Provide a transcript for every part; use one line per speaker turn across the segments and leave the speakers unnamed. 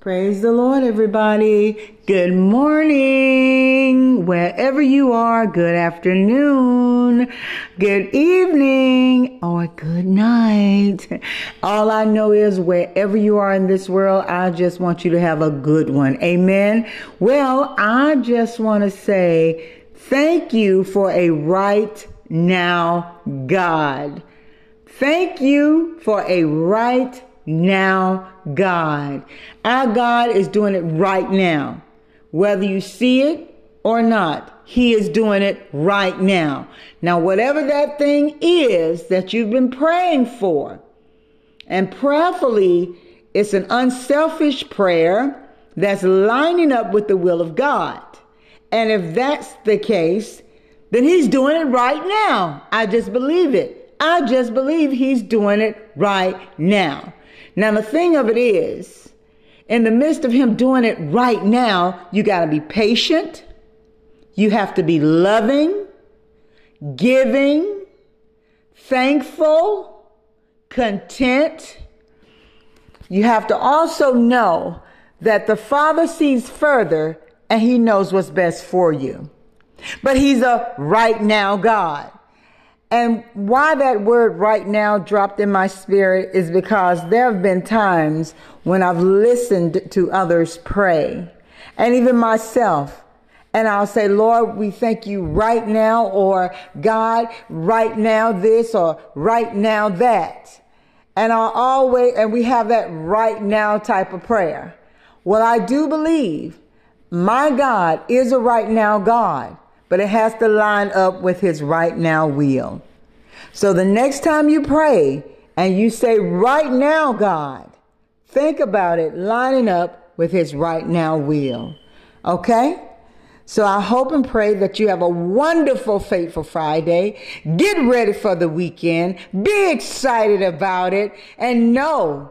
Praise the Lord, everybody. Good morning, wherever you are. Good afternoon, good evening, or good night. All I know is wherever you are in this world, I just want you to have a good one. Amen. Well, I just want to say thank you for a right now God. Thank you for a right now God. Our God is doing it right now. Whether you see it or not, He is doing it right now. Now, whatever that thing is that you've been praying for, and prayerfully, it's an unselfish prayer that's lining up with the will of God. And if that's the case, then He's doing it right now. I just believe it. I just believe He's doing it right now. Now, the thing of it is, in the midst of him doing it right now, you got to be patient. You have to be loving, giving, thankful, content. You have to also know that the Father sees further and he knows what's best for you. But he's a right now God. And why that word right now dropped in my spirit is because there have been times when I've listened to others pray and even myself. And I'll say, Lord, we thank you right now, or God, right now this, or right now that. And I'll always, and we have that right now type of prayer. Well, I do believe my God is a right now God but it has to line up with his right now will. So the next time you pray and you say, right now, God, think about it lining up with his right now will. Okay? So I hope and pray that you have a wonderful, faithful Friday. Get ready for the weekend. Be excited about it and know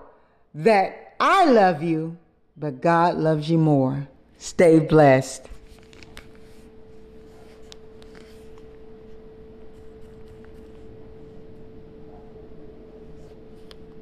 that I love you, but God loves you more. Stay blessed.